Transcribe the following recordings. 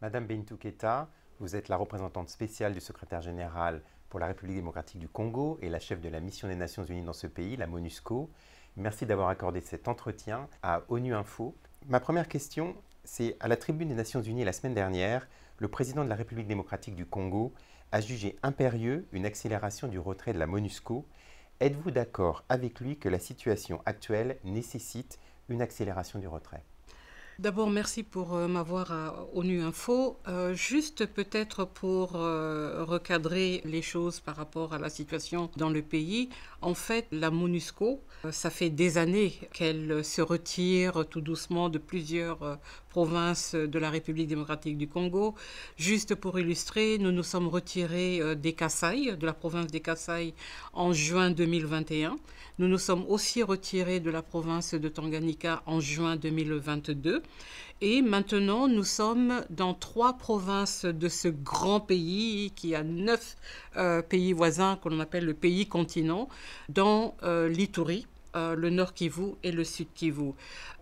Madame Bintou Keita, vous êtes la représentante spéciale du secrétaire général pour la République démocratique du Congo et la chef de la mission des Nations Unies dans ce pays, la MONUSCO. Merci d'avoir accordé cet entretien à ONU Info. Ma première question, c'est à la tribune des Nations Unies la semaine dernière, le président de la République démocratique du Congo a jugé impérieux une accélération du retrait de la MONUSCO. Êtes-vous d'accord avec lui que la situation actuelle nécessite une accélération du retrait? D'abord, merci pour euh, m'avoir à ONU Info. Euh, juste peut-être pour euh, recadrer les choses par rapport à la situation dans le pays. En fait, la MONUSCO, ça fait des années qu'elle se retire tout doucement de plusieurs provinces de la République démocratique du Congo. Juste pour illustrer, nous nous sommes retirés des Kassai, de la province des Kassai, en juin 2021. Nous nous sommes aussi retirés de la province de Tanganyika en juin 2022. Et maintenant, nous sommes dans trois provinces de ce grand pays qui a neuf euh, pays voisins qu'on appelle le pays continent, dans euh, l'Ituri, euh, le nord Kivu et le sud Kivu.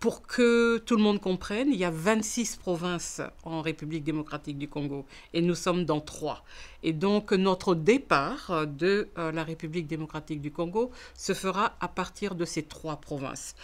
Pour que tout le monde comprenne, il y a 26 provinces en République démocratique du Congo et nous sommes dans trois. Et donc notre départ de la République démocratique du Congo se fera à partir de ces trois provinces.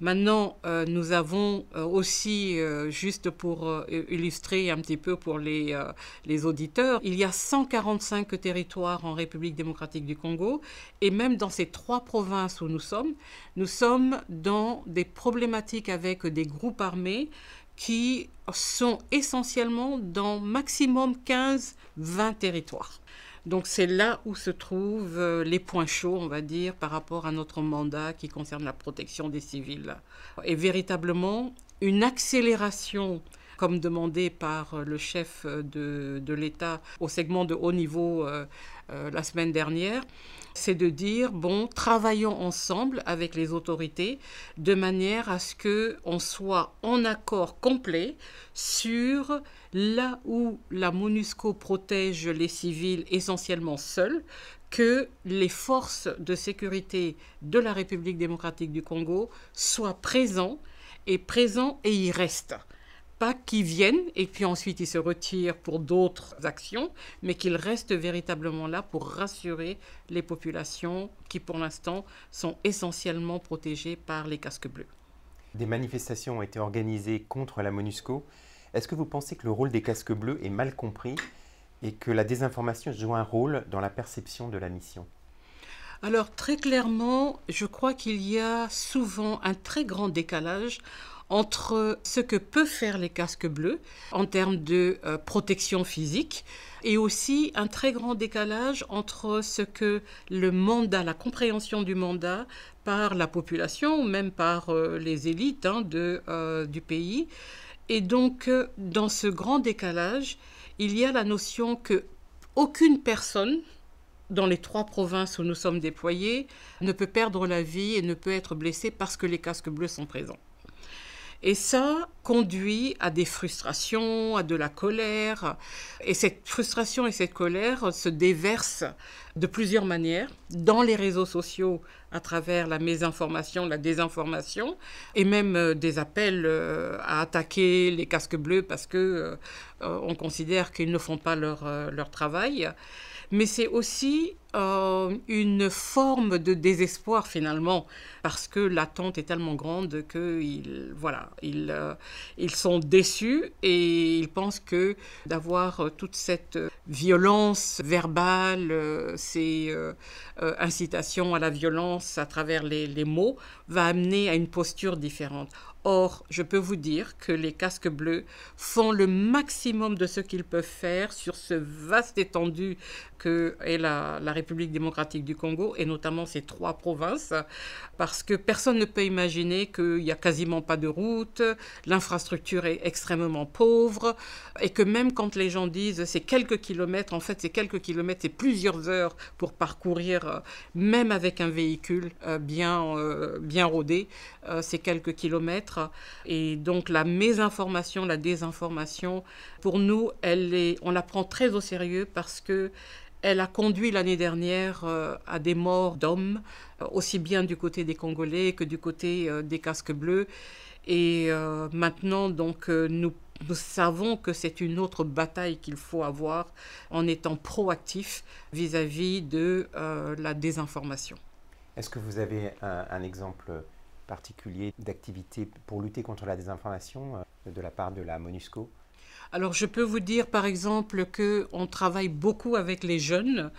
Maintenant, euh, nous avons euh, aussi, euh, juste pour illustrer un petit peu pour les, les auditeurs, il y a 145 territoires en République démocratique du Congo, et même dans ces trois provinces où nous sommes, nous sommes dans des problématiques avec des groupes armés qui sont essentiellement dans maximum 15-20 territoires. Donc c'est là où se trouvent euh, les points chauds, on va dire, par rapport à notre mandat qui concerne la protection des civils. Et véritablement, une accélération comme demandé par le chef de, l'État au segment de haut niveau euh, euh, la semaine dernière, c'est de dire bon, travaillons ensemble avec les autorités de manière à ce que on soit en accord complet sur là où la MONUSCO protège les civils essentiellement seuls, que les forces de sécurité de la République démocratique du Congo soient présents et présents et y restent pas qu'ils viennent et puis ensuite ils se retirent pour d'autres actions, mais qu'ils restent véritablement là pour rassurer les populations qui pour l'instant sont essentiellement protégées par les casques bleus. Des manifestations ont été organisées contre la MONUSCO. Est-ce que vous pensez que le rôle des casques bleus est mal compris et que la désinformation joue un rôle dans la perception de la mission? Alors très clairement, je crois qu'il y a souvent un très grand décalage entre ce que peuvent faire les casques bleus en termes de euh, protection physique et aussi un très grand décalage entre ce que le mandat, la compréhension du mandat par la population, même par euh, les élites hein, de, euh, du pays. Et donc, dans ce grand décalage, il y a la notion que aucune personne dans les trois provinces où nous sommes déployés ne peut perdre la vie et ne peut être blessée parce que les casques bleus sont présents. Et ça conduit à des frustrations, à de la colère. Et cette frustration et cette colère se déversent de plusieurs manières dans les réseaux sociaux à travers la mésinformation, la désinformation, et même euh, des appels euh, à attaquer les casques bleus parce que euh, on considère qu'ils ne font pas leur, leur travail mais c'est aussi euh, une forme de désespoir finalement, parce que l'attente est tellement grande qu'ils voilà, ils, euh, ils sont déçus et ils pensent que d'avoir toute cette violence verbale, ces euh, incitations à la violence à travers les, les mots, va amener à une posture différente. Or, je peux vous dire que les casques bleus font le maximum de ce qu'ils peuvent faire sur ce vaste étendue que est la, République démocratique du Congo, et notamment ces trois provinces, parce que personne ne peut imaginer qu'il n'y a quasiment pas de route, l'infrastructure est extrêmement pauvre, et que même quand les gens disent c'est quelques kilomètres, en fait c'est quelques kilomètres, c'est plusieurs heures pour parcourir, euh, même avec un véhicule euh, bien, euh, bien rodé, c'est quelques kilomètres. Et donc la mésinformation, la désinformation, pour nous, elle est, on la prend très au sérieux parce que elle a conduit l'année dernière euh, à des morts d'hommes, euh, aussi bien du côté des Congolais que du côté euh, des casques bleus. Et maintenant, donc, nous, savons que c'est une autre bataille qu'il faut avoir en étant proactif vis-à-vis de la désinformation. Est-ce que vous avez un, exemple particulier d'activité pour lutter contre la désinformation de la part de la MONUSCO? Alors je peux vous dire par exemple que on travaille beaucoup avec les jeunes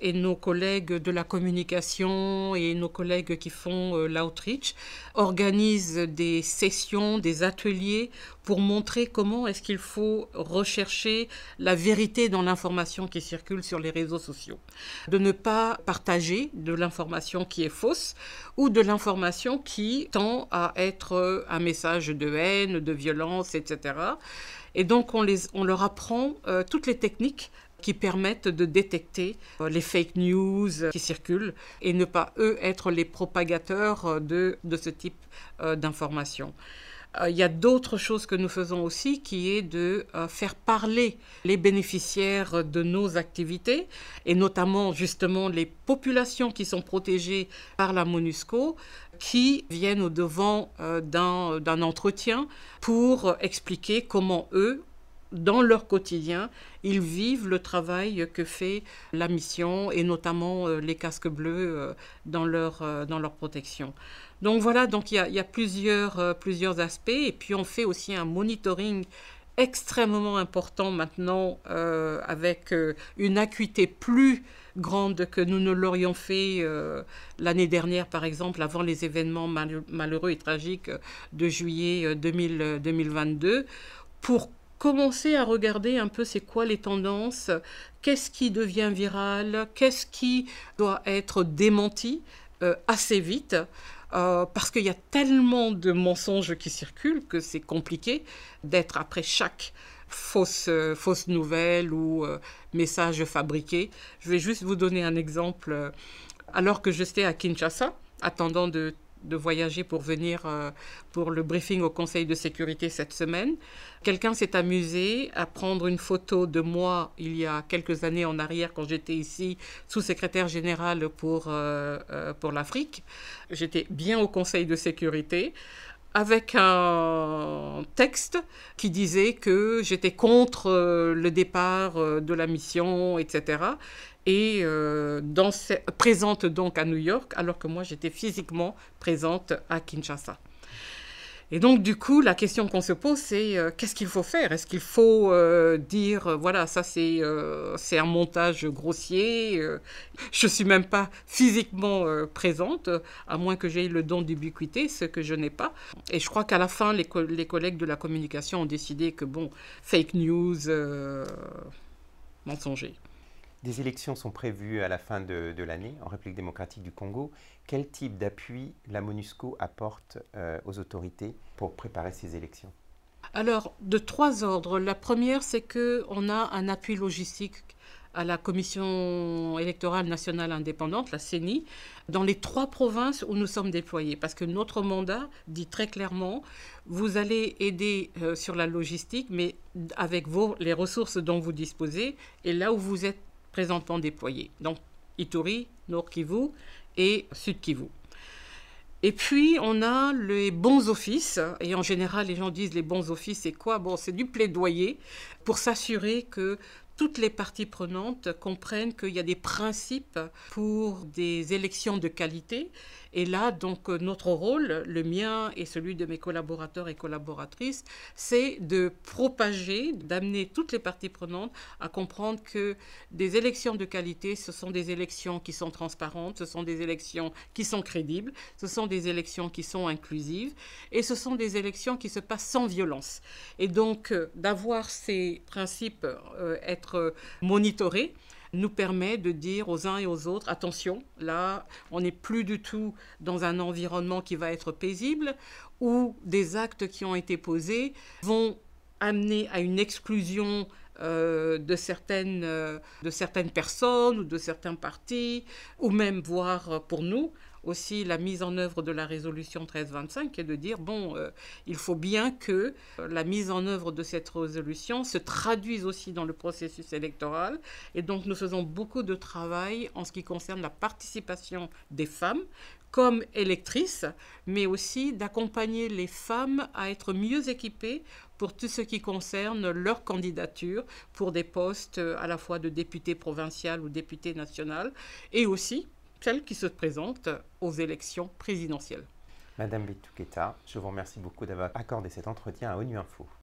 et nos collègues de la communication et nos collègues qui font euh, l'outreach organisent des sessions, des ateliers pour montrer comment est-ce qu'il faut rechercher la vérité dans l'information qui circule sur les réseaux sociaux. De ne pas partager de l'information qui est fausse ou de l'information qui tend à être un message de haine, de violence, etc. Et donc, on, les, on leur apprend euh, toutes les techniques qui permettent de détecter euh, les fake news qui circulent et ne pas, eux, être les propagateurs euh, de, de ce type d'informations. Il y a d'autres choses que nous faisons aussi, qui est de faire parler les bénéficiaires de nos activités, et notamment justement les populations qui sont protégées par la MONUSCO, qui viennent au devant euh, d'un entretien pour expliquer comment eux, dans leur quotidien, ils vivent le travail que fait la mission et notamment euh, les casques bleus euh, dans, leur, dans leur protection. Donc voilà, donc il y a, plusieurs, plusieurs aspects et puis on fait aussi un monitoring extrêmement important maintenant avec une acuité plus grande que nous ne l'aurions fait euh, l'année dernière, par exemple, avant les événements malheureux et tragiques de juillet 2022, euh, pour commencer à regarder un peu c'est quoi les tendances, qu'est-ce qui devient viral, qu'est-ce qui doit être démenti euh, assez vite. parce qu'il y a tellement de mensonges qui circulent que c'est compliqué d'être après chaque fausse, euh, fausse nouvelle ou euh, message fabriqué. Je vais juste vous donner un exemple. Alors que j'étais à Kinshasa, attendant de, de voyager pour venir euh, pour le briefing au Conseil de sécurité cette semaine, quelqu'un s'est amusé à prendre une photo de moi il y a quelques années en arrière quand j'étais ici sous-secrétaire général pour, pour l'Afrique. J'étais bien au Conseil de sécurité avec un texte qui disait que j'étais contre euh, le départ euh, de la mission, etc. Et euh, présente donc à New York, alors que moi j'étais physiquement présente à Kinshasa. Et donc, du coup, la question qu'on se pose, c'est euh, qu'est-ce qu'il faut faire? Est-ce qu'il faut euh, dire, euh, voilà, ça c'est un montage grossier, je ne suis même pas physiquement présente, à moins que j'aie le don d'ubiquité, ce que je n'ai pas. Et je crois qu'à la fin, les, les, collègues de la communication ont décidé que, bon, fake news, mensonger. Des élections sont prévues à la fin de, l'année en République démocratique du Congo. Quel type d'appui la MONUSCO apporte euh, aux autorités pour préparer ces élections? Alors, de trois ordres. La première, c'est qu'on a un appui logistique à la Commission électorale nationale indépendante, la CENI, dans les trois provinces où nous sommes déployés. Parce que notre mandat dit très clairement, vous allez aider euh, sur la logistique, mais avec vos, les ressources dont vous disposez, et là où vous êtes présentement déployés. Donc Ituri, Nord Kivu et Sud Kivu. Et puis, on a les bons offices, et en général, les gens disent les bons offices, c'est quoi? Bon, c'est du plaidoyer pour s'assurer que toutes les parties prenantes comprennent qu'il y a des principes pour des élections de qualité et là, donc, euh, notre rôle, le mien et celui de mes collaborateurs et collaboratrices, c'est de propager, d'amener toutes les parties prenantes à comprendre que des élections de qualité, ce sont des élections qui sont transparentes, ce sont des élections qui sont crédibles, ce sont des élections qui sont inclusives et ce sont des élections qui se passent sans violence. Et donc, euh, d'avoir ces principes euh, être monitorés, nous permet de dire aux uns et aux autres, attention, là, on n'est plus du tout dans un environnement qui va être paisible, où des actes qui ont été posés vont amener à une exclusion euh, de, certaines, euh, de certaines personnes ou de certains partis, ou même voire pour nous, aussi la mise en œuvre de la résolution 1325 est de dire, bon, euh, il faut bien que euh, la mise en œuvre de cette résolution se traduise aussi dans le processus électoral. Et donc nous faisons beaucoup de travail en ce qui concerne la participation des femmes comme électrices, mais aussi d'accompagner les femmes à être mieux équipées pour tout ce qui concerne leur candidature pour des postes à la fois de député provincial ou député national, et aussi celles qui se présentent aux élections présidentielles. Madame Betouketa, je vous remercie beaucoup d'avoir accordé cet entretien à ONU Info.